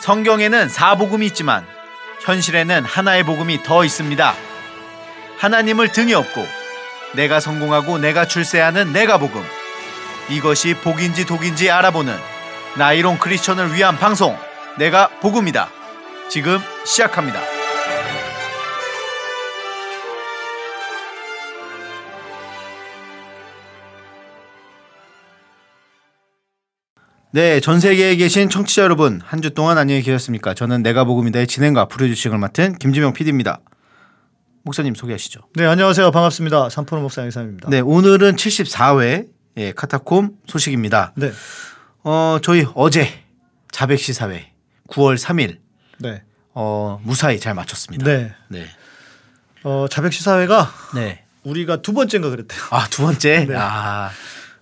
성경에는 사복음이 있지만 현실에는 하나의 복음이 더 있습니다. 하나님을 등에 업고 내가 성공하고 내가 출세하는 내가 복음. 이것이 복인지 독인지 알아보는 나이론 크리스천을 위한 방송 내가 복음이다. 지금 시작합니다. 네, 전 세계에 계신 청취자 여러분, 한 주 동안 안녕히 계셨습니까? 저는 내가 복음이다의 진행과 프로듀싱을 맡은 김지명 PD입니다. 목사님 소개하시죠. 네 안녕하세요 반갑습니다 삼포로 목사 이삼입니다. 네, 오늘은 74회 예, 카타콤 소식입니다. 네. 어, 저희 어제 자백 시사회 9월 3일 네. 어, 무사히 잘 마쳤습니다. 네. 네. 어 자백 시사회가 네. 우리가 두 번째인가 그랬대요. 아, 두 번째. 네. 아.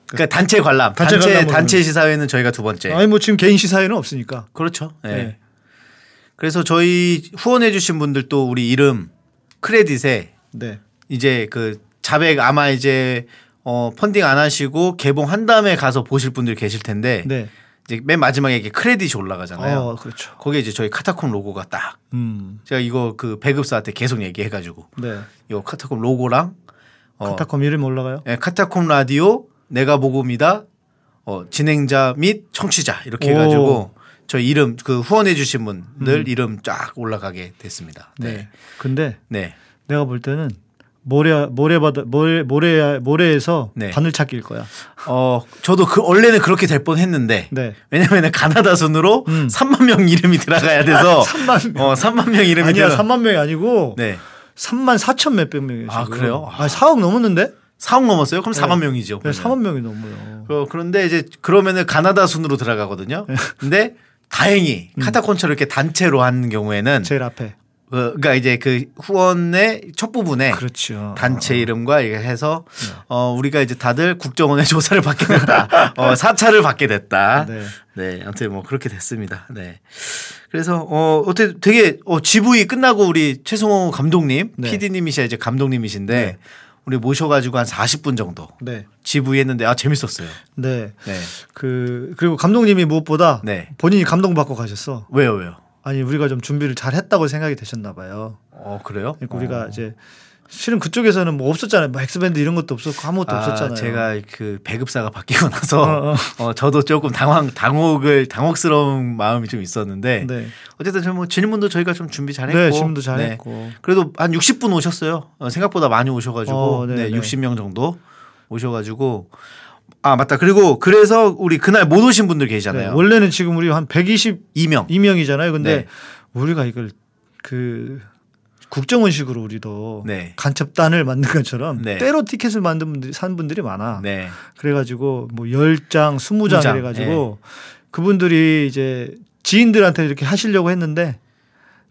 그러니까 단체 관람. 단체 단체. 단체 시사회는 저희가 두 번째. 아니 뭐 지금 개인 시사회는 없으니까. 그렇죠. 네. 네. 그래서 저희 후원해 주신 분들도 우리 이름 크레딧에 네. 이제 그 자백 아마 이제 어 펀딩 안 하시고 개봉한 다음에 가서 보실 분들 계실 텐데 네. 이제 맨 마지막에 이렇게 크레딧이 올라가잖아요. 어 그렇죠. 거기에 이제 저희 카타콤 로고가 딱 음. 제가 이거 그 배급사한테 계속 얘기해가지고 네. 이거 카타콤 로고랑 어, 카타콤 이름 올라가요? 예, 카타콤 라디오 내가 복음이다 어, 진행자 및 청취자 이렇게 해가지고 저희 이름 그 후원해주신 분들 이름 쫙 올라가게 됐습니다. 네. 네, 근데 네, 내가 볼 때는 모래 모래바다 모래 모래 모래에서 네. 바늘 찾기일 거야. 어 저도 그 원래는 그렇게 될 뻔했는데 네. 왜냐면은 가나다 순으로 음. 3만 명 이름이 들어가야 돼서 3만 명. 어 3만 명 이름이 아니야 들어 3만 명이 아니고 네 3만 4천 몇백 명이에요. 아. 그래요? 아 4억 넘었는데? 4억 넘었어요? 그럼 네. 4만 명이죠. 네, 그러면. 4만 명이 넘어요. 어, 그런데 이제 그러면은 가나다 순으로 들어가거든요. 네. 근데 다행히 음. 카타콘처럼 이렇게 단체로 하는 경우에는 제일 앞에. 어, 그러니까 이제 그 후원의 첫 부분에 그렇죠. 단체 이름과 이렇게 해서 어 우리가 이제 다들 국정원의 조사를 받게 됐다. 어 사찰을 받게 됐다. 네. 네. 아무튼 뭐 그렇게 됐습니다. 네. 그래서 어 어떻게 되게 어 GV 끝나고 우리 최승호 감독님, 네. PD님이셔 이제 감독님이신데 네. 우리 모셔가지고 한 40분 정도 네. GV 했는데 아 재밌었어요. 네. 네. 그 그리고 감독님이 무엇보다 네. 본인이 감동받고 가셨어. 왜요, 왜요? 아니 우리가 좀 준비를 잘 했다고 생각이 되셨나 봐요. 어 그래요? 그러니까 우리가 어. 이제 실은 그쪽에서는 뭐 없었잖아요. 뭐 엑스밴드 이런 것도 없었고 아무것도 아, 없었잖아요. 제가 그 배급사가 바뀌고 나서 어, 어, 어. 저도 조금 당황 당혹을 당혹스러운 마음이 좀 있었는데 네. 어쨌든 저뭐 질문도 저희가 좀 준비 잘했고 네, 질문도 네. 잘했고. 그래도 한 60분 오셨어요. 어, 생각보다 많이 오셔가지고 어, 네, 네, 네. 60명 정도 오셔가지고 아 맞다 그리고 그래서 우리 그날 못 오신 분들 네, 계시잖아요. 원래는 지금 우리 한 122명이잖아요. 2명. 근데 네. 우리가 이걸 그 국정원식으로 우리도 네. 간첩단을 만든 것처럼 네. 때로 티켓을 만든 분들이 산 분들이 많아. 네. 그래가지고 뭐 10장, 20장 20장, 이래가지고 그분들이 이제 지인들한테 이렇게 하시려고 했는데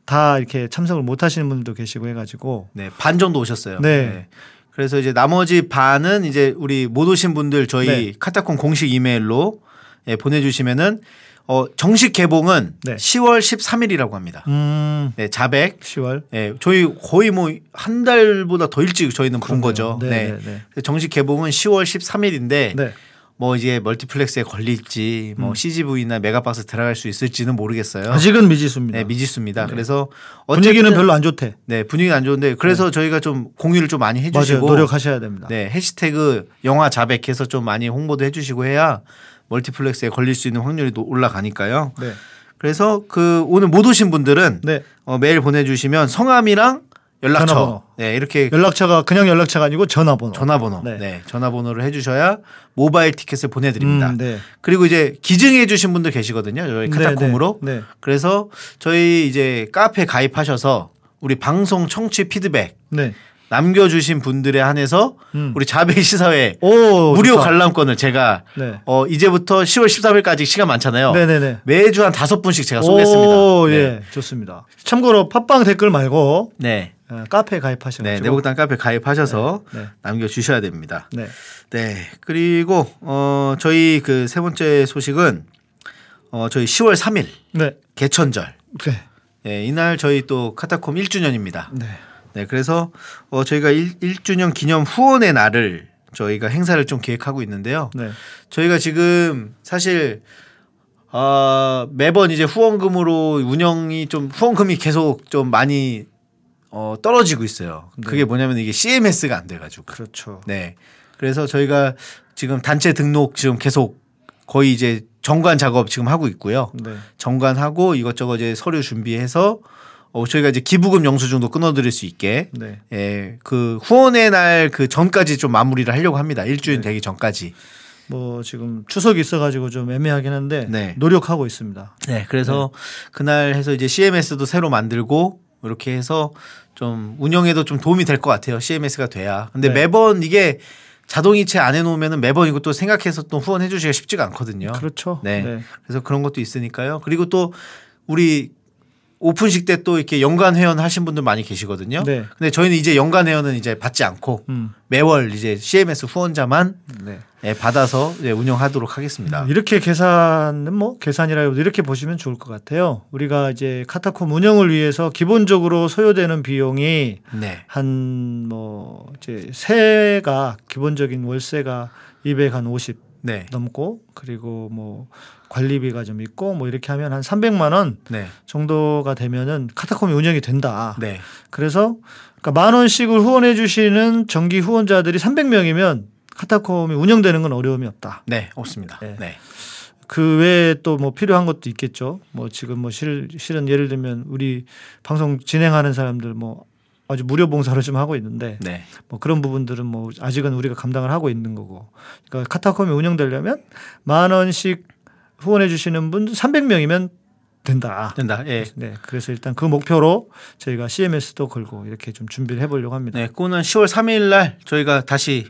다 이렇게 참석을 못 하시는 분들도 계시고 해가지고 네, 반 정도 오셨어요. 네. 그래서 이제 나머지 반은 이제 우리 못 오신 분들 저희 네. 카타콤 공식 이메일로 예, 보내주시면은 어, 정식 개봉은 네. 10월 13일이라고 합니다. 음 네, 자백. 10월 예, 저희 거의 뭐 한 달보다 더 일찍 저희는 본 거죠. 네, 네. 네, 네. 정식 개봉은 10월 13일인데 네. 뭐 이제 멀티플렉스에 걸릴지 뭐 CGV나 메가박스 들어갈 수 있을지는 모르겠어요. 음. 아직은 미지수입니다. 네, 미지수입니다. 그래서 분위기는 별로 안 좋대. 네, 분위기는 안 좋은데 그래서 저희가 좀 공유를 좀 많이 해 주시고 맞아요. 노력하셔야 됩니다. 네, 해시태그 영화 자백해서 좀 많이 홍보도 해주시고 해야 멀티플렉스에 걸릴 수 있는 확률이 또 올라가니까요. 네. 그래서 그 오늘 못 오신 분들은 네. 어, 메일 보내주시면 성함이랑 연락처, 전화번호. 네 이렇게 연락처가 그냥 연락처가 아니고 전화번호. 전화번호, 네. 네. 전화번호를 해주셔야 모바일 티켓을 보내드립니다. 음, 네. 그리고 이제 기증해주신 분들 계시거든요. 저희 카타콤으로. 네, 네. 그래서 저희 이제 카페 가입하셔서 우리 방송 청취 피드백 네. 남겨주신 분들에 한해서 음. 우리 자베 시사회 오 무료 좋다. 관람권을 제가 네. 어 이제부터 10월 13일까지 시간 많잖아요. 네네네. 매주 한 다섯 분씩 제가 쏘겠습니다. 오, 네. 예, 좋습니다. 참고로 팟빵 댓글 말고 네. 어, 카페 가입하셔가지고. 네. 내복당 카페 가입하셔서 네, 네. 남겨주셔야 됩니다. 네. 네. 그리고 어 저희 그 세 번째 소식은 어 저희 10월 3일 네. 개천절. 네. 네, 이날 저희 또 카타콤 1주년입니다. 네. 네, 그래서 어 저희가 1, 1주년 기념 후원의 날을 저희가 행사를 좀 계획하고 있는데요. 네. 저희가 지금 사실 어, 매번 이제 후원금으로 운영이 좀 후원금이 계속 좀 많이 어, 떨어지고 있어요. 그게 뭐냐면 이게 CMS가 안 돼가지고. 그렇죠. 네. 그래서 저희가 지금 단체 등록 지금 계속 거의 이제 정관 작업 지금 하고 있고요. 네. 정관하고 이것저것 이제 서류 준비해서 어, 저희가 이제 기부금 영수증도 끊어드릴 수 있게 네. 예, 그 후원의 날 그 전까지 좀 마무리를 하려고 합니다. 네. 일주일 되기 전까지. 뭐 지금 추석이 있어가지고 좀 애매하긴 한데 네. 노력하고 있습니다. 네, 그래서 그날 해서 이제 CMS도 새로 만들고 이렇게 해서 좀 운영에도 좀 도움이 될 것 같아요. CMS가 돼야. 근데 네. 매번 이게 자동이체 안 해놓으면은 매번 이것도 생각해서 또 후원해 주시기가 쉽지가 않거든요. 그렇죠. 네. 그래서 그런 것도 있으니까요. 그리고 또 우리 오픈식 때 또 이렇게 연간 회원 하신 분들 많이 계시거든요. 네. 근데 저희는 이제 연간 회원은 이제 받지 않고 음. 매월 이제 CMS 후원자만 네. 예, 받아서 이제 운영하도록 하겠습니다. 이렇게 계산은 뭐 계산이라고 이렇게 보시면 좋을 것 같아요. 우리가 이제 카타콤 운영을 위해서 기본적으로 소요되는 비용이 네. 한뭐 이제 세가 기본적인 월세가 250 네. 넘고 그리고 뭐 관리비가 좀 있고 뭐 이렇게 하면 한 300만 원 네. 정도가 되면은 카타콤이 운영이 된다. 네. 그래서 그러니까 만 원씩을 후원해 주시는 정기 후원자들이 300명이면 카타콤이 운영되는 건 어려움이 없다. 네. 없습니다. 네. 네. 그 외에 또 뭐 필요한 것도 있겠죠. 뭐 지금 뭐 실, 실은 예를 들면 우리 방송 진행하는 사람들 뭐 아주 무료 봉사를 좀 하고 있는데 네. 뭐 그런 부분들은 뭐 아직은 우리가 감당을 하고 있는 거고. 그러니까 카타콤이 운영되려면 만 원씩 후원해 주시는 분 300명이면 된다. 된다. 예. 네. 그래서 일단 그 목표로 저희가 CMS도 걸고 이렇게 좀 준비를 해 보려고 합니다. 네. 그거는 10월 3일 날 저희가 다시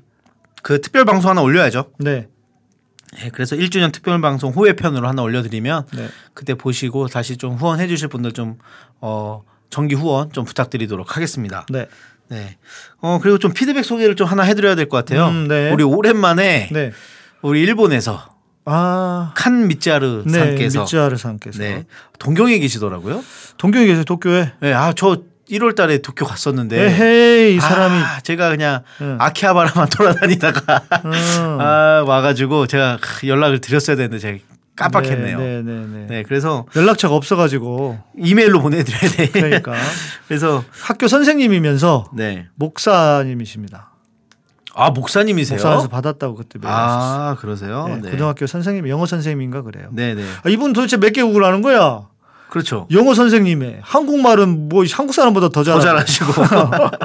그 특별 방송 하나 올려야죠. 네. 예, 그래서 1주년 특별 방송 후회편으로 하나 올려드리면 네. 그때 보시고 다시 좀 후원해 주실 분들 좀 어, 정기 후원 좀 부탁드리도록 하겠습니다. 네. 네. 어 그리고 좀 피드백 소개를 좀 하나 해드려야 될 것 같아요. 음, 네. 우리 오랜만에 네. 우리 일본에서 아. 칸 미짜르 네. 상께서 미츠하르 상께서 네 동경에 계시더라고요. 동경에 계세요 도쿄에. 네, 아저 1월 달에 도쿄 갔었는데 에헤이 이 사람이 아, 제가 그냥 응. 아키하바라만 돌아다니다가 음. 아 와가지고 제가 연락을 드렸어야 되는데 제가 깜빡했네요. 네, 네, 네, 네, 네. 그래서 연락처가 없어가지고 이메일로 보내드려야 돼. 그러니까 그래서 학교 선생님이면서 네. 목사님이십니다. 아 목사님이세요? 목사에서 받았다고 그때 배웠었어요. 아 그러세요? 네, 네. 고등학교 선생님, 영어 선생님인가 그래요. 네네. 아, 이분 도대체 몇 개국을 하는 거야? 그렇죠. 영어 선생님에 한국말은 뭐 한국 사람보다 더 더. 잘하시고.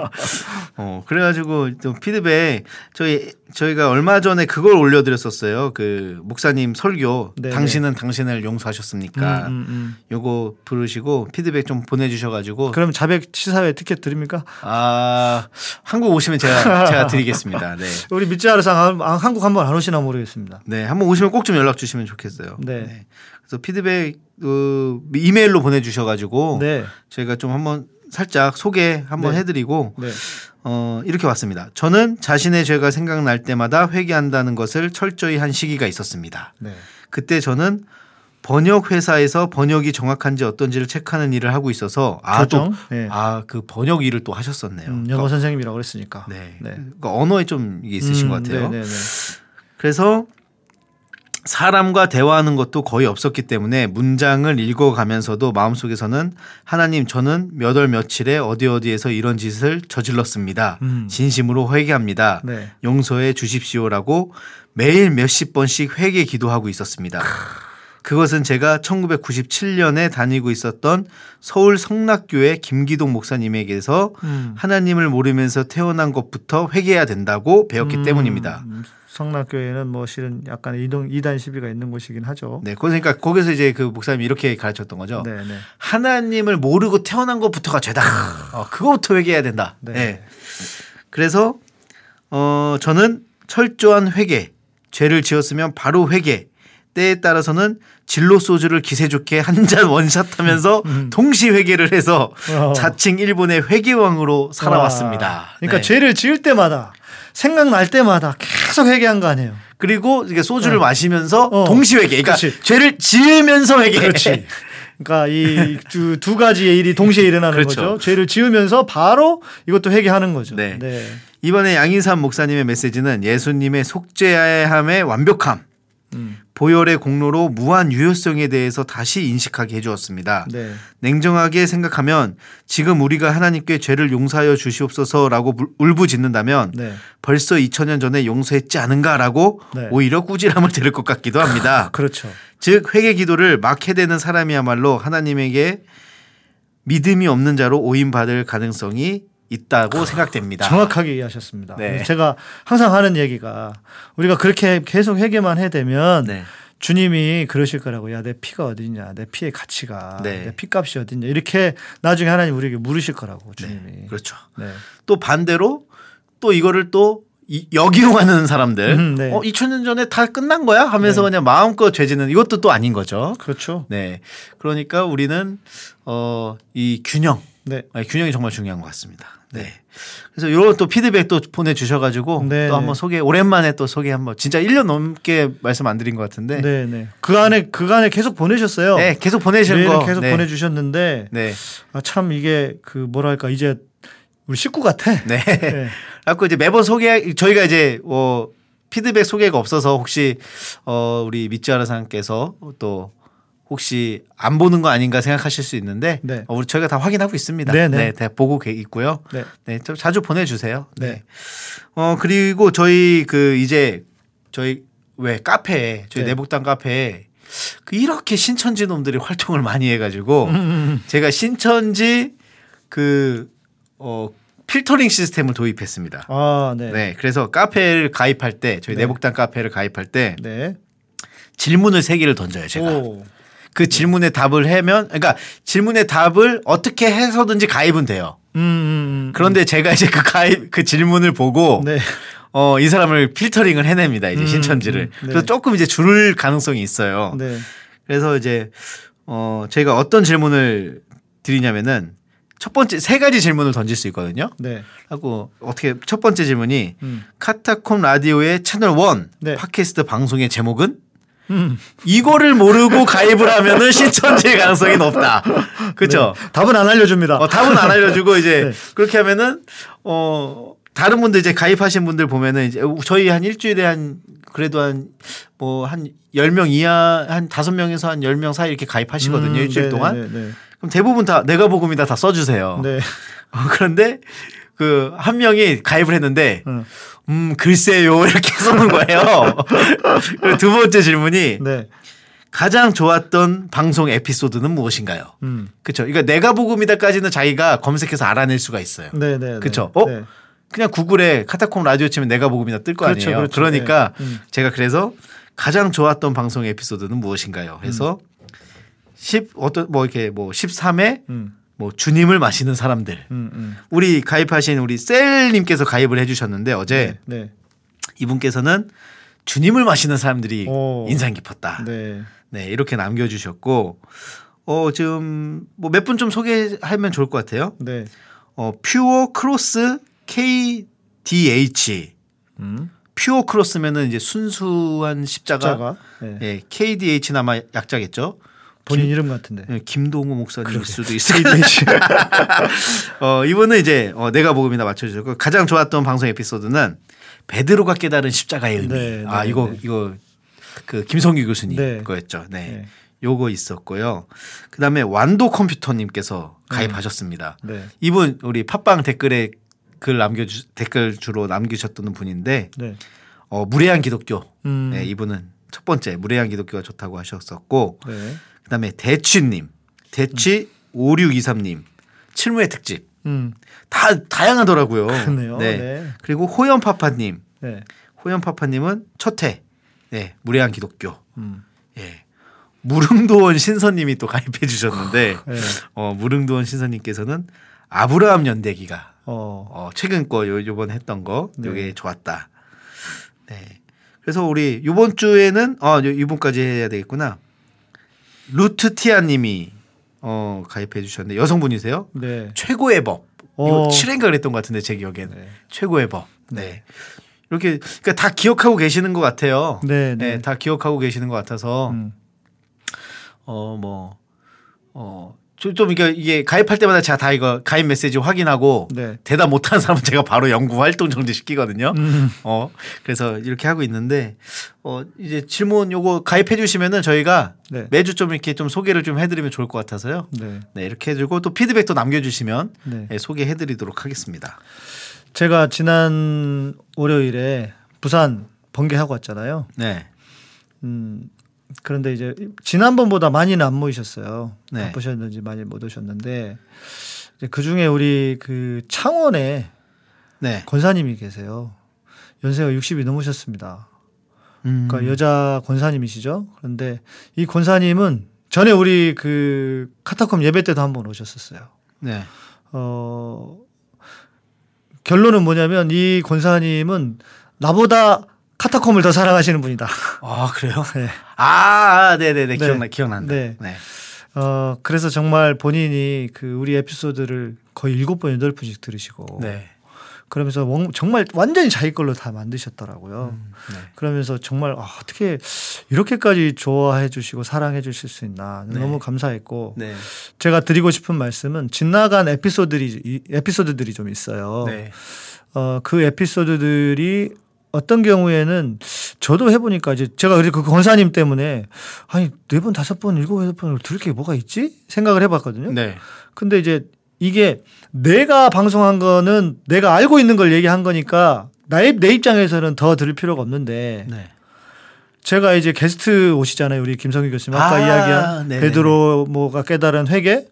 어 그래가지고 좀 피드백 저희 저희가 얼마 전에 그걸 올려드렸었어요. 그 목사님 설교 네네. 당신은 당신을 용서하셨습니까? 음, 음, 음. 요거 부르시고 피드백 좀 보내주셔가지고 그럼 자백 시사회 티켓 드립니까? 아 한국 오시면 제가 제가 드리겠습니다. 네. 우리 한- 한국 한번 안 오시나 모르겠습니다. 네, 한번 오시면 꼭 좀 연락 주시면 좋겠어요. 네. 그래서 피드백 어, 이메일로 보내주셔가지고 네, 저희가 좀 한번 살짝 소개 한번 네. 해드리고 네, 어, 이렇게 왔습니다. 저는 자신의 죄가 생각날 때마다 회개한다는 것을 철저히 한 시기가 있었습니다. 네. 그때 저는 번역 회사에서 번역이 정확한지 어떤지를 체크하는 일을 하고 있어서 교정? 네. 아또아그 번역 일을 또 하셨었네요. 음, 영어 선생님이라고 그랬으니까. 네. 네. 그러니까 언어에 좀 이게 있으신 음, 것 같아요. 네, 네, 네. 그래서 사람과 대화하는 것도 거의 없었기 때문에 문장을 읽어가면서도 마음속에서는 하나님 저는 몇 월 며칠에 어디 어디에서 이런 짓을 저질렀습니다. 음. 진심으로 회개합니다. 네. 용서해 주십시오라고 매일 몇십 번씩 회개 기도하고 있었습니다. 그것은 제가 1997년에 다니고 있었던 서울 성락교회 김기동 목사님에게서 음. 하나님을 모르면서 태어난 것부터 회개해야 된다고 배웠기 음, 때문입니다. 음, 성락교회는 뭐 실은 약간 이동 이단 시비가 있는 곳이긴 하죠. 네, 그러니까 거기서 이제 그 목사님이 이렇게 가르쳤던 거죠. 네, 네. 하나님을 모르고 태어난 것부터가 죄다. 어, 그거부터 회개해야 된다. 네. 네. 그래서 어 저는 철저한 회개, 죄를 지었으면 바로 회개. 때에 따라서는 진로 소주를 기세 좋게 한 잔 원샷하면서 동시 회개를 해서 음. 어. 자칭 일본의 회개왕으로 살아왔습니다. 와. 그러니까 네. 죄를 지을 때마다 생각날 때마다 계속 회개한 거 아니에요. 그리고 이게 소주를 어. 마시면서 어. 동시 회개. 그러니까 그렇지. 죄를 지으면서 회개. 그렇지. 그러니까 이두 가지의 일이 동시에 일어나는 그렇죠. 거죠. 죄를 지으면서 바로 이것도 회개하는 거죠. 네. 이번에 양인삼 목사님의 메시지는 예수님의 속죄함의 완벽함, 음. 보혈의 공로로 무한 유효성에 대해서 다시 인식하게 해주었습니다. 네. 냉정하게 생각하면 지금 우리가 하나님께 죄를 용서하여 주시옵소서라고 물- 울부짖는다면 네. 벌써 2000년 전에 용서했지 않은가라고 네. 오히려 꾸지람을 들을 것 같기도 합니다. 그렇죠. 즉 회개 기도를 막 해대는 사람이야말로 하나님에게 믿음이 없는 자로 오인 받을 가능성이 있다고 생각됩니다. 정확하게 이해하셨습니다. 네. 제가 항상 하는 얘기가 우리가 그렇게 계속 회개만 해대면 네. 주님이 그러실 거라고 야 내 피가 어디냐 내 피의 가치가 네. 내 피값이 어디냐 이렇게 나중에 하나님 우리에게 물으실 거라고 주님이 네. 그렇죠. 네. 또 반대로 또 이거를 또 이- 역이용하는 사람들 음, 네. 어 2000년 전에 다 끝난 거야 하면서 네. 그냥 마음껏 죄지는 이것도 또 아닌 거죠. 그렇죠. 네. 그러니까 우리는 어이 균형 네. 아니, 균형이 정말 중요한 것 같습니다. 네. 그래서 이런 또 피드백 또 보내주셔가지고 네, 또 네. 한번 소개 오랜만에 또 소개 한번 진짜 1년 넘게 말씀 안 드린 것 같은데 네, 네. 그 안에 그 안에 계속 보내셨어요. 네, 계속 메일을 거 계속 네. 보내주셨는데 네. 아, 참 이게 그 뭐랄까 이제 우리 식구 같아. 네. 네. 갖고 이제 매번 소개 저희가 이제 어 피드백 소개가 없어서 혹시 어 우리 믿지않은 사람께서 또 혹시 안 보는 거 아닌가 생각하실 수 있는데 네. 어, 우리 저희가 다 확인하고 있습니다. 네, 네. 네, 다 보고 계- 있고요. 네. 네, 좀 자주 보내주세요. 네. 네. 어 그리고 저희 그 이제 저희 왜 카페 저희 네. 내복당 카페에 그 이렇게 신천지 놈들이 활동을 많이 해가지고 음, 제가 신천지 그어 필터링 시스템을 도입했습니다. 아, 네. 네. 그래서 카페를 가입할 때 저희 네. 내복당 카페를 가입할 때 네. 질문을 세 개를 던져요. 제가 오. 그 질문에 답을 하면 그러니까 질문의 답을 어떻게 해서든지 가입은 돼요. 음, 음, 음. 그런데 제가 이제 그 가입 그 질문을 보고 네. 어, 이 사람을 필터링을 해냅니다. 이제 음, 신천지를. 음, 네. 그래서 조금 이제 줄을 가능성이 있어요. 네. 그래서 이제 어, 제가 어떤 질문을 드리냐면은 첫 번째 세 가지 질문을 던질 수 있거든요. 네. 하고 어떻게 첫 번째 질문이 음. 카타콤 라디오의 채널 1 네. 팟캐스트 방송의 제목은 음. 이거를 모르고 가입을 하면은 신천지의 가능성이 높다. 그렇죠? 네. 답은 안 알려줍니다. 어, 답은 안 알려주고 이제 네. 그렇게 하면은 어 다른 분들 이제 가입하신 분들 보면은 이제 저희 한 일주일에 한 그래도 한 뭐 한 열 명 이하 한 다섯 명에서 한 열 명 사이 이렇게 가입하시거든요 음, 일주일 네, 동안 네, 네. 그럼 대부분 다 내가 복음이다 다 써주세요. 네. 어, 그런데 그 한 명이 가입을 했는데 음. 음 글쎄요 이렇게 써놓은 거예요. 그리고 두 번째 질문이 네. 가장 좋았던 방송 에피소드는 무엇인가요? 음. 그렇죠. 그러니까 내가 복음이다까지는 자기가 검색해서 알아낼 수가 있어요. 네, 네. 네. 그쵸? 어? 네. 그냥 구글에 카타콤 라디오 치면 내가 복음이다 뜰거 그렇죠, 아니에요. 그렇죠. 그러니까 네. 음. 제가 그래서 가장 좋았던 방송 에피소드는 무엇인가요? 해서 10 어떤 뭐 이렇게 뭐 13회 음. 뭐 주님을 마시는 사람들. 음, 음. 우리 가입하신 우리 셀님께서 가입을 해주셨는데 어제 네. 이분께서는 주님을 마시는 사람들이 오. 인상 깊었다. 네. 네, 이렇게 남겨주셨고, 어, 지금 뭐 몇 분 좀 소개하면 좋을 것 같아요. 네. 어, Pure Cross KDH. 음. Pure Cross면은 이제 순수한 십자가. 자가. 네. 예, KDH는 아마 약자겠죠. 본인 이름 같은데. 예, 김동호 목사님일. 수도 텐데. 어, 이분은 이제 어, 내가 복음이나 맞춰주셨고 가장 좋았던 방송 에피소드는 베드로가 깨달은 십자가의 의미. 네, 아 네, 이거 네. 이거 그 김성규 교수님 네. 거였죠. 네. 네. 요거 있었고요. 그다음에 완도 컴퓨터님께서 가입하셨습니다. 네. 이분 우리 팟빵 댓글에 글 남겨주 댓글 주로 남기셨던 분인데 네. 어, 무례한 기독교. 음. 네, 이분은 첫 번째 무례한 기독교가 좋다고 하셨었고 네. 그다음에 대취님, 대취 5623님, 칠무의 특집 음. 다 다양하더라고요. 그렇네요. 네. 네. 그리고 호연파파님, 네. 호연파파님은 첫회, 네 무례한 기독교. 음. 예. 무릉도원 신선님이 또 가입해 주셨는데 네. 어, 무릉도원 신선님께서는 아브라함 연대기가 어. 어, 최근 거 요, 요번 했던 거 네. 요게 좋았다. 네. 그래서 우리 요번 주에는 어 요- 이분까지 해야 되겠구나. 루트 티아 님이 어 가입해 주셨는데 여성분이세요. 네. 최고의 법. 이거 어. 7회인가 그랬던 것 같은데 제 기억에는 네. 최고의 법. 네. 이렇게 그러니까 다 기억하고 계시는 것 같아요. 네, 네, 네. 다 기억하고 계시는 것 같아서 음. 어뭐 어 좀, 좀 이게 이게 가입할 때마다 제가 다 이거 가입 메시지 확인하고 네. 대답 못하는 사람은 제가 바로 연구 활동 정지 시키거든요. 음. 어 그래서 이렇게 하고 있는데 어 이제 질문 요거 가입해 주시면은 저희가 네. 매주 좀 이렇게 좀 소개를 좀 해드리면 좋을 것 같아서요. 네. 네 이렇게 해주고 또 피드백도 남겨주시면 네. 네, 소개해드리도록 하겠습니다. 제가 지난 월요일에 부산 번개하고 왔잖아요. 네. 음, 그런데 이제 지난번보다 많이는 안 모이셨어요. 네. 바쁘셨는지 많이 못 오셨는데 그 중에 우리 그 창원에 네. 권사님이 계세요. 연세가 60이 넘으셨습니다. 음. 그러니까 여자 권사님이시죠. 그런데 이 권사님은 전에 우리 그 카타콤 예배 때도 한번 오셨었어요. 네. 어 결론은 뭐냐면 이 권사님은 나보다 카타콤을 더 사랑하시는 분이다. 아 그래요? 네. 아, 네네네 네. 기억나 기억난다. 네. 네. 어 그래서 정말 본인이 그 우리 에피소드를 거의 일곱 번 여덟 분씩 들으시고 네. 그러면서 원- 정말 완전히 자기 걸로 다 만드셨더라고요. 네. 그러면서 정말 아, 어떻게 이렇게까지 좋아해 주시고 사랑해 주실 수 있나 네. 너무 감사했고 네. 제가 드리고 싶은 말씀은 지나간 에피소드들이 이- 에피소드들이 좀 있어요. 네. 어, 그 에피소드들이 어떤 경우에는 저도 해보니까 이제 제가 그래서 그 권사님 때문에 아니 네 번 다섯 번 일곱 여덟 번을 들을 게 뭐가 있지 생각을 해봤거든요. 네. 근데 이제 이게 내가 방송한 거는 내가 알고 있는 걸 얘기한 거니까 나의 내 입장에서는 더 들을 필요가 없는데 네. 제가 이제 게스트 오시잖아요 우리 김성규 교수님 아까 아, 이야기한 네네네. 베드로 뭐가 깨달은 회개 네.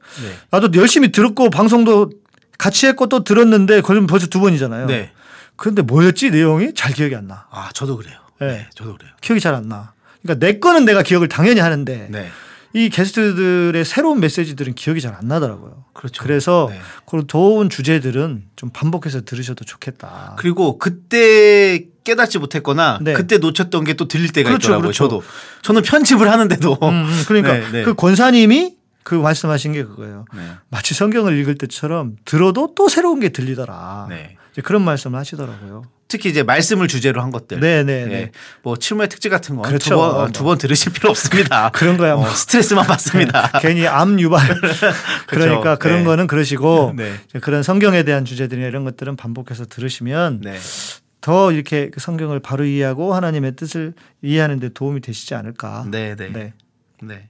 나도 열심히 들었고 방송도 같이 했고 또 들었는데 그럼 벌써 두 번이잖아요. 네. 그런데 뭐였지 내용이 잘 기억이 안 나. 아 저도 그래요. 네. 네. 저도 그래요. 기억이 잘 안 나. 그러니까 내 거는 내가 기억을 당연히 하는데 네. 이 게스트들의 새로운 메시지들은 기억이 잘 안 나더라고요. 그렇죠. 그래서 네. 그런 좋은 주제들은 좀 반복해서 들으셔도 좋겠다. 그리고 그때 깨닫지 못했거나 네. 그때 놓쳤던 게 또 들릴 때가 그렇죠, 있더라고요. 그렇죠. 저도 저는 편집을 하는데도 음, 음, 그러니까 네, 네. 그 권사님이 그 말씀하신 게 그거예요. 네. 마치 성경을 읽을 때처럼 들어도 또 새로운 게 들리더라. 그런 말씀을 하시더라고요. 특히 이제 말씀을 주제로 한 것들. 네, 네, 예. 네. 뭐 칠무의 특집 같은 건 그렇죠. 두번 뭐. 두번 들으실 필요 없습니다. 그런 거야 뭐. 어, 스트레스만 받습니다. 괜히 암 유발. 그러니까 그런 네. 거는 그러시고 네. 그런 성경에 대한 주제들이나 이런 것들은 반복해서 들으시면 네. 더 이렇게 그 성경을 바로 이해하고 하나님의 뜻을 이해하는 데 도움이 되시지 않을까. 네, 네. 네. 네.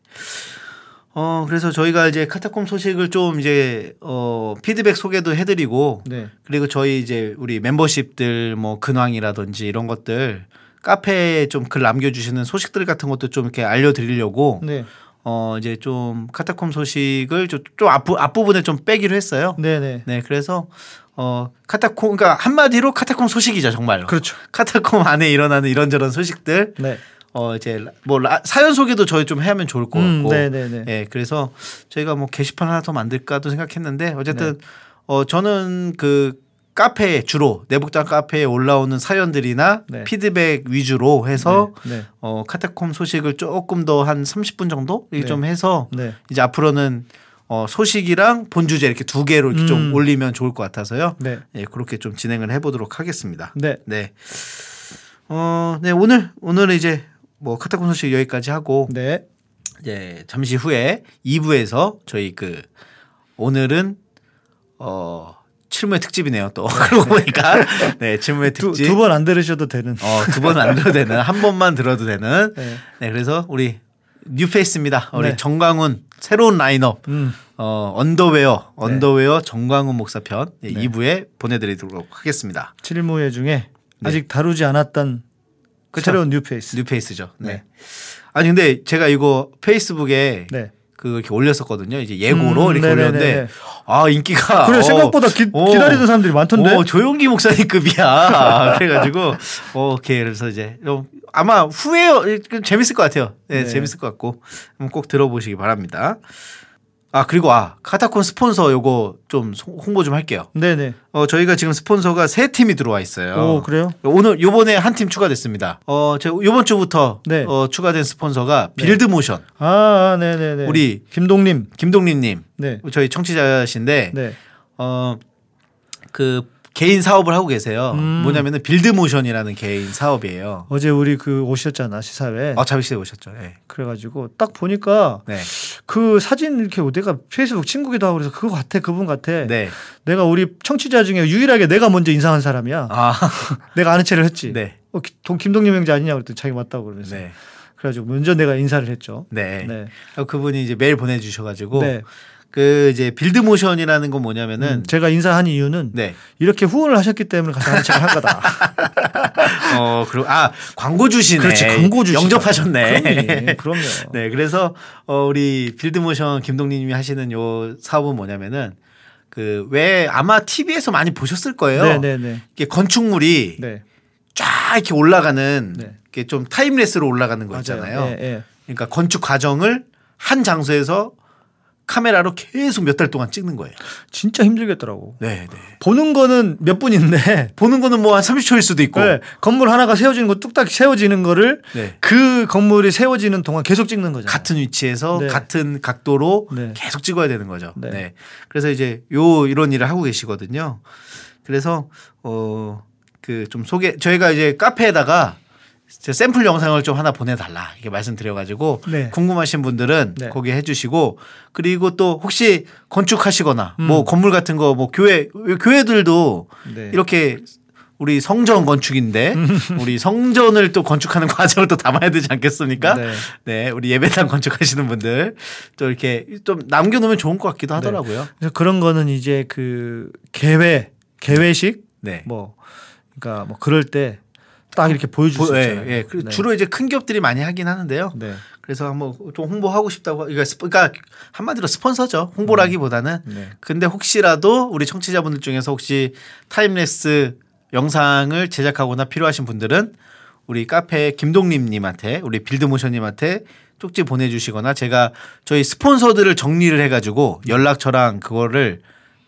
어 그래서 저희가 이제 카타콤 소식을 좀 이제 어 피드백 소개도 해드리고 네. 그리고 저희 이제 우리 멤버십들 뭐 근황이라든지 이런 것들 카페에 좀 글 남겨주시는 소식들 같은 것도 좀 이렇게 알려드리려고 네. 어 이제 좀 카타콤 소식을 좀, 좀 앞부 앞부분에 좀 빼기로 했어요. 네, 네. 네, 그래서 어 카타콤 그러니까 한마디로 카타콤 소식이죠 정말로. 그렇죠. 카타콤 안에 일어나는 이런저런 소식들 네. 어 이제 뭐 라- 사연 소개도 저희 좀 하면 좋을 것 음, 같고. 네, 네, 네. 예, 그래서 저희가 뭐 게시판 하나 더 만들까도 생각했는데 어쨌든 네. 어 저는 그 카페에 주로 내북당 카페에 올라오는 사연들이나 네. 피드백 위주로 해서 네. 네. 어 카타콤 소식을 조금 더 한 30분 정도 이렇게 네. 좀 해서 네. 이제 앞으로는 어 소식이랑 본 주제 이렇게 두 개로 이렇게 좀 음. 올리면 좋을 것 같아서요. 네. 예, 그렇게 좀 진행을 해보도록 하겠습니다. 네. 네. 어, 네 오늘 오늘 이제 뭐 카타콤 소식 여기까지 하고 네. 이제 잠시 후에 2부에서 저희 그 오늘은 어 칠무해 특집이네요 또 그러고 보니까 네 칠무해 특집 두 번 안 들으셔도 되는. 어 두 번 안 들어도 되는 한 번만 들어도 되는 네. 네 그래서 우리 뉴페이스입니다 우리 네. 전광훈 새로운 라인업 음. 어 언더웨어 언더웨어 전광훈 목사편 네, 네. 2부에 보내드리도록 하겠습니다 칠무해 중에 네. 아직 다루지 않았던 그쵸? 새로운 뉴페이스. 뉴페이스죠 네. 네. 아니 근데 제가 이거 페이스북에 네. 그 이렇게 올렸었거든요 이제 예고로 음, 이렇게 네네네네. 올렸는데 아 인기가 그래 어, 생각보다 기, 어. 기다리던 사람들이 많던데. 어, 조용기 목사님급이야. 그래가지고 어, 오케이 그래서 이제 좀 아마 후에 재밌을 것 같아요. 네, 네. 재밌을 것 같고 꼭 들어보시기 바랍니다. 아 그리고 아 카타콤 스폰서 요거 좀 송- 홍보 좀 할게요. 네네. 어 저희가 지금 스폰서가 세 팀이 들어와 있어요. 오 그래요? 오늘 요번에 한 팀 추가됐습니다. 어, 저 요번 주부터 네. 어, 추가된 스폰서가 네. Build Motion 아, 아, 네네네. 우리. 김동림 님. 네. 저희 청취자신데 네. 어, 그 개인 사업을 하고 계세요. 음. 뭐냐면은 Build Motion이라는 개인 사업이에요. 어제 우리 그 오셨잖아 시사회. 아, 자비씨에 오셨죠. 네. 그래가지고 딱 보니까 네. 그 사진 이렇게 내가 페이스북 친구기도 하고 그래서 그거 같아 그분 같아. 네. 내가 우리 청취자 중에 유일하게 내가 먼저 인사한 사람이야. 아, 내가 아는 체를 했지. 네. 어, 김동림 형제 아니냐 그랬더니 자기 맞다고 그러면서. 네. 그래가지고 먼저 내가 인사를 했죠. 네. 네. 어, 그분이 이제 메일 보내주셔가지고 네. 그 이제 Build Motion이라는 건 뭐냐면은 음, 제가 인사한 이유는 네. 이렇게 후원을 하셨기 때문에 가서 아는 체를 한 거다. 어, 그리고 아 광고주시네. 그렇지 광고주시 영접하셨네. 그럼요. 그럼요. 네, 그래서 어, 우리 Build Motion 김동림님이 하시는 요 사업은 뭐냐면은 그 왜 아마 TV에서 많이 보셨을 거예요. 네네네. 이게 건축물이 네. 쫙 이렇게 올라가는 네. 이게 좀 타임레스로 올라가는 거. 있잖아요. 예, 예. 그러니까 건축 과정을 한 장소에서 카메라로 계속 몇 달 동안 찍는 거예요. 진짜 힘들겠더라고. 네, 네. 보는 거는 몇 분인데 보는 거는 뭐 한 30초일 수도 있고. 네, 건물 하나가 세워지는 거 뚝딱 세워지는 거를 네. 그 건물이 세워지는 동안 계속 찍는 거잖아요. 같은 위치에서 네. 같은 각도로 네. 계속 찍어야 되는 거죠. 네. 네. 그래서 이제 요 이런 일을 하고 계시거든요. 그래서 어 그 좀 소개 저희가 이제 카페에다가 제 샘플 영상을 좀 하나 보내달라 이렇게 말씀드려가지고 네. 궁금하신 분들은 네. 거기 해주시고 그리고 또 혹시 건축하시거나 음. 뭐 건물 같은 거 뭐 교회 교회들도 네. 이렇게 우리 성전 건축인데 우리 성전을 또 건축하는 과정을 또 담아야 되지 않겠습니까? 네. 네, 우리 예배당 건축하시는 분들 또 이렇게 좀 남겨놓으면 좋은 것 같기도 하더라고요. 그래서 그런 거는 이제 그 개회 개회식 네. 뭐 그러니까 뭐 그럴 때 딱 이렇게 보여줄 수 보- 예, 있잖아요. 예. 그 네. 주로 이제 큰 기업들이 많이 하긴 하는데요. 네. 그래서 한번 좀 홍보하고 싶다고. 그러니까, 그러니까 한마디로 스폰서죠. 홍보라기보다는. 네. 근데 혹시라도 우리 청취자분들 중에서 혹시 timelapse 영상을 제작하거나 필요하신 분들은 우리 카페 김동림님한테 우리 Build Motion님한테 쪽지 보내주시거나 제가 저희 스폰서들을 정리를 해가지고 연락처랑 그거를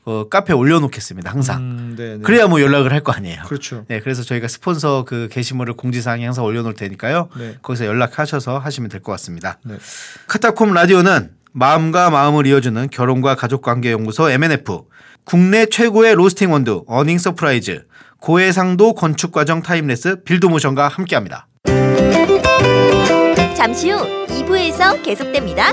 어, 카페에 올려놓겠습니다. 항상. 음, 네, 네. 그래야 뭐 연락을 할 거 아니에요. 그렇죠. 네, 그래서 저희가 스폰서 그 게시물을 공지사항에 항상 올려놓을 테니까요. 네. 거기서 연락하셔서 하시면 될 것 같습니다. 네. 카타콤 라디오는 마음과 마음을 이어주는 결혼과 가족관계연구소 MNF, 국내 최고의 로스팅 원두 Earning Surprise, 고해상도 건축과정 timelapse Build Motion과 함께합니다. 잠시 후 2부에서 계속됩니다.